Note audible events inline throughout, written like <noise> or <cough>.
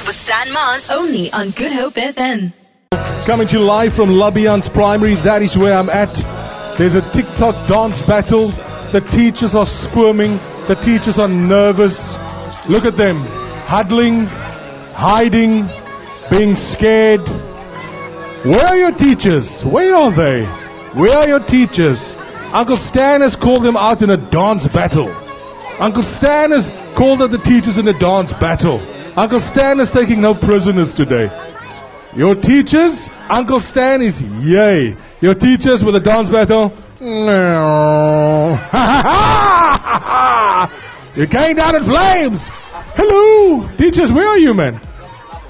Breakfast with Stan Mars. Only on Good Hope FM. Coming to you live from Labiance Primary. That is where I'm at. There's a TikTok dance battle. The teachers are squirming. The teachers are nervous. Look at them. Huddling, hiding, being scared. Where are your teachers? Where are they? Where are your teachers? Uncle Stan has called them out in a dance battle. Uncle Stan has called out the teachers in a dance battle. Uncle Stan is taking no prisoners today. Your teachers, Uncle Stan is yay. Your teachers with a dance battle, no. you came down in flames. Hello, teachers, where are you, man?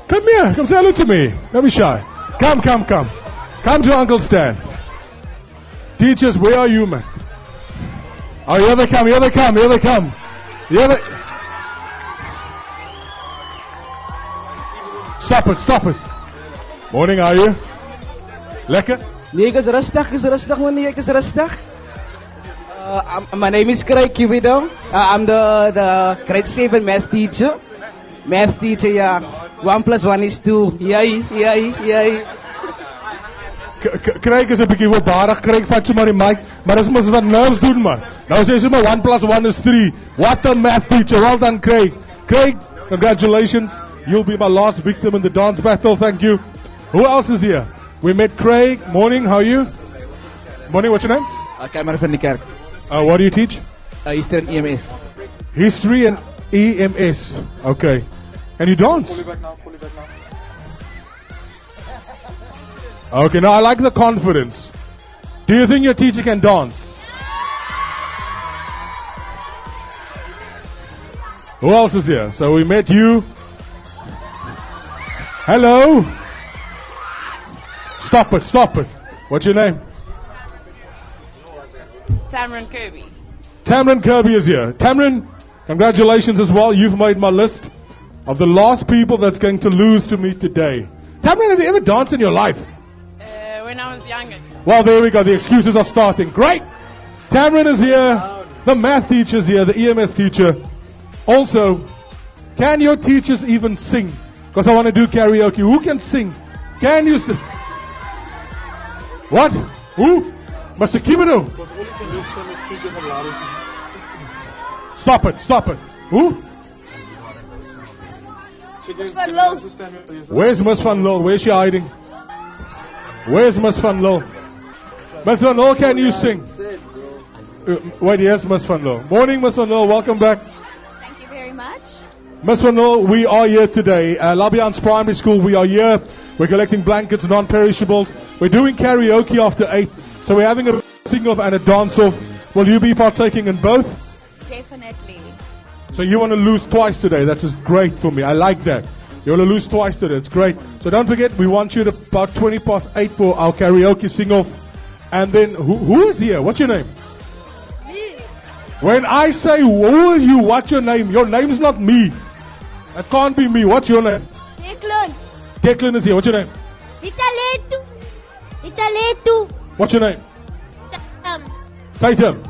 Come here, come say hello to me. Don't be shy. Come, come, come. Come to Uncle Stan. Teachers, where are you, man? Oh, here they come, here they come, here they come. Here they... Stop it, stop it. Morning, how are you? Lekker? Is rustig, is rustig man, is rustig. Uh, I'm- my name is Craig Kivido. Uh, I'm the, the grade 7 math teacher. Math teacher, yeah. 1 plus 1 is 2. Yay, yay, yay. Craig is 'n bietjie voorbarig. Craig vat sommer die mic, maar dis mos wat nerves doen man. Nou sê hy sommer 1 plus 1 is 3. What a math teacher. Well done, Craig. Craig, congratulations. You'll be my last victim in the dance battle. Thank you. Who else is here? We met Craig. Morning, how are you? Morning, what's your name? Uh, Kamer van die kerk. Uh, what do you teach? Uh, Eastern EMS. History and EMS. Okay. And you dance? Okay, now I like the confidence. Do you think your teacher can dance? Who else is here? So we met you. Hello. Stop it, stop it. What's your name? Tamron Kirby. Tamron Kirby is here. Tamron, congratulations as well. You've made my list of the last people that's going to lose to me today. Tamron, have you ever danced in your life? Uh, when I was younger. Well, there we go. The excuses are starting. Great. Tamron is here. The math teacher's here. The EMS teacher. Also, can your teachers even sing? Because I want to do karaoke. Who can sing? Can you sing? What? Who? Mr. Kibido. Stop it. Stop it. Who? Where's Miss Van? Where's she hiding? Where's Miss Van Loo? Miss Van can you sing? Uh, wait, yes, Miss Van. Morning, Miss Van. Welcome back. Miss Van we are here today. Uh, Labiance Primary School, we are here. We're collecting blankets, non-perishables. We're doing karaoke after 8. So we're having a sing-off and a dance-off. Will you be partaking in both? Definitely. So you want to lose twice today. That is great for me. I like that. You want to lose twice today. It's great. So don't forget, we want you to about 20 past 8 for our karaoke sing-off. And then, who, who is here? What's your name? Me. When I say who are you, what's your name? Your name's not me. That can't be me. What's your name? Declan, Declan is here. What's your name? Italetu, Italetu, What's your name? um, Tatum.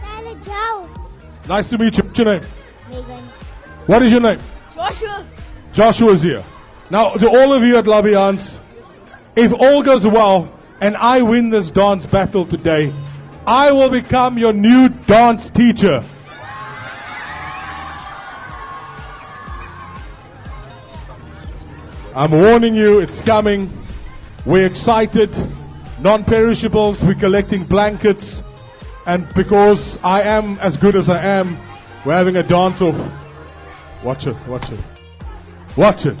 Tyler Jow, Nice to meet you. What's your name? Megan, What is your name? Joshua, Joshua is here. Now, to all of you at Labiance, if all goes well and I win this dance battle today, I will become your new dance teacher. I'm warning you, it's coming. We're excited. Non perishables, we're collecting blankets. And because I am as good as I am, we're having a dance off. Watch it, watch it. Watch it.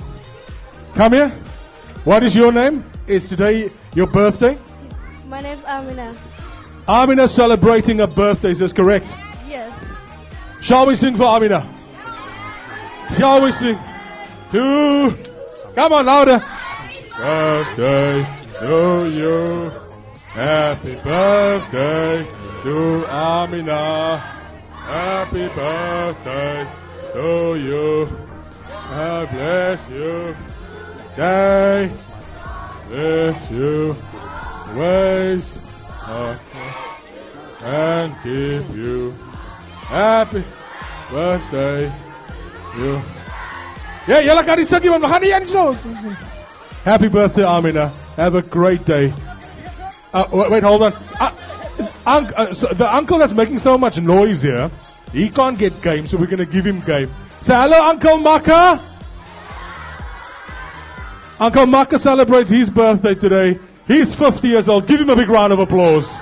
Come here. What is your name? Is today your birthday? my name's Amina. Amina celebrating her birthday, is this correct? Yes. Shall we sing for Amina? Shall we sing? To come on louder. Birthday to you. Happy birthday to Amina. Happy birthday to you. God bless you. Day bless you. Ways and give you happy birthday. You Want we gaan nie eens nou. Happy birthday Amina. Have a great day. Uh, wait, wait, hold on. Uh, unc- uh, so the uncle that's making so much noise here, he can't get game, so we're going to give him game. Say hello, Uncle Maka. Uncle Maka celebrates his birthday today. He's 50 years old. Give him a big round of applause.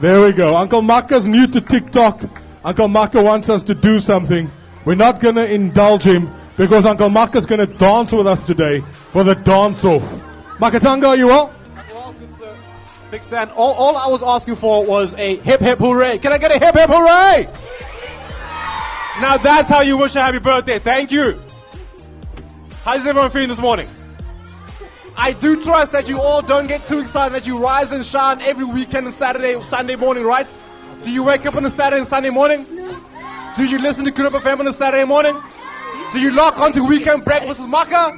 There we go. Uncle Maka's new to TikTok. Uncle Maka wants us to do something. We're not going to indulge him because Uncle Maka's going to dance with us today for the dance off. Makatanga, are you well? Well, good sir. Big Stan, all, all I was asking for was a hip hip hooray. Can I get a hip hip hooray? Now that's how you wish a happy birthday. Thank you. How's everyone feeling this morning? I do trust that you all don't get too excited that you rise and shine every weekend and Saturday or Sunday morning, right? Do you wake up on a Saturday and Sunday morning? Do you listen to Up FM on a Saturday morning? Do you lock onto Weekend Breakfast with Maka?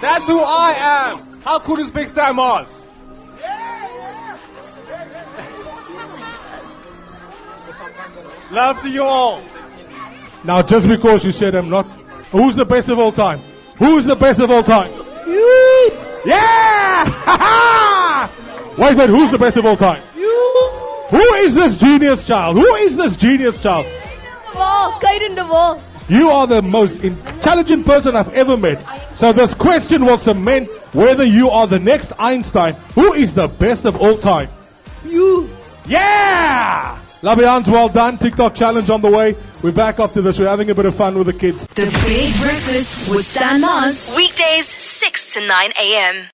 That's who I am. How cool is Big Stan Mars? Love to you all. Now, just because you said I'm not, who's the best of all time? Who's the best of all time? You! Yeah! <laughs> wait, wait, who's the best of all time? You. Who is this genius child? Who is this genius child? You are the most intelligent person I've ever met. So this question will cement whether you are the next Einstein. Who is the best of all time? You. Yeah! Labiance, well done. TikTok challenge on the way. We're back after this. We're having a bit of fun with the kids. The Big Breakfast with Stan Mars. Weekdays 6 to 9 a.m.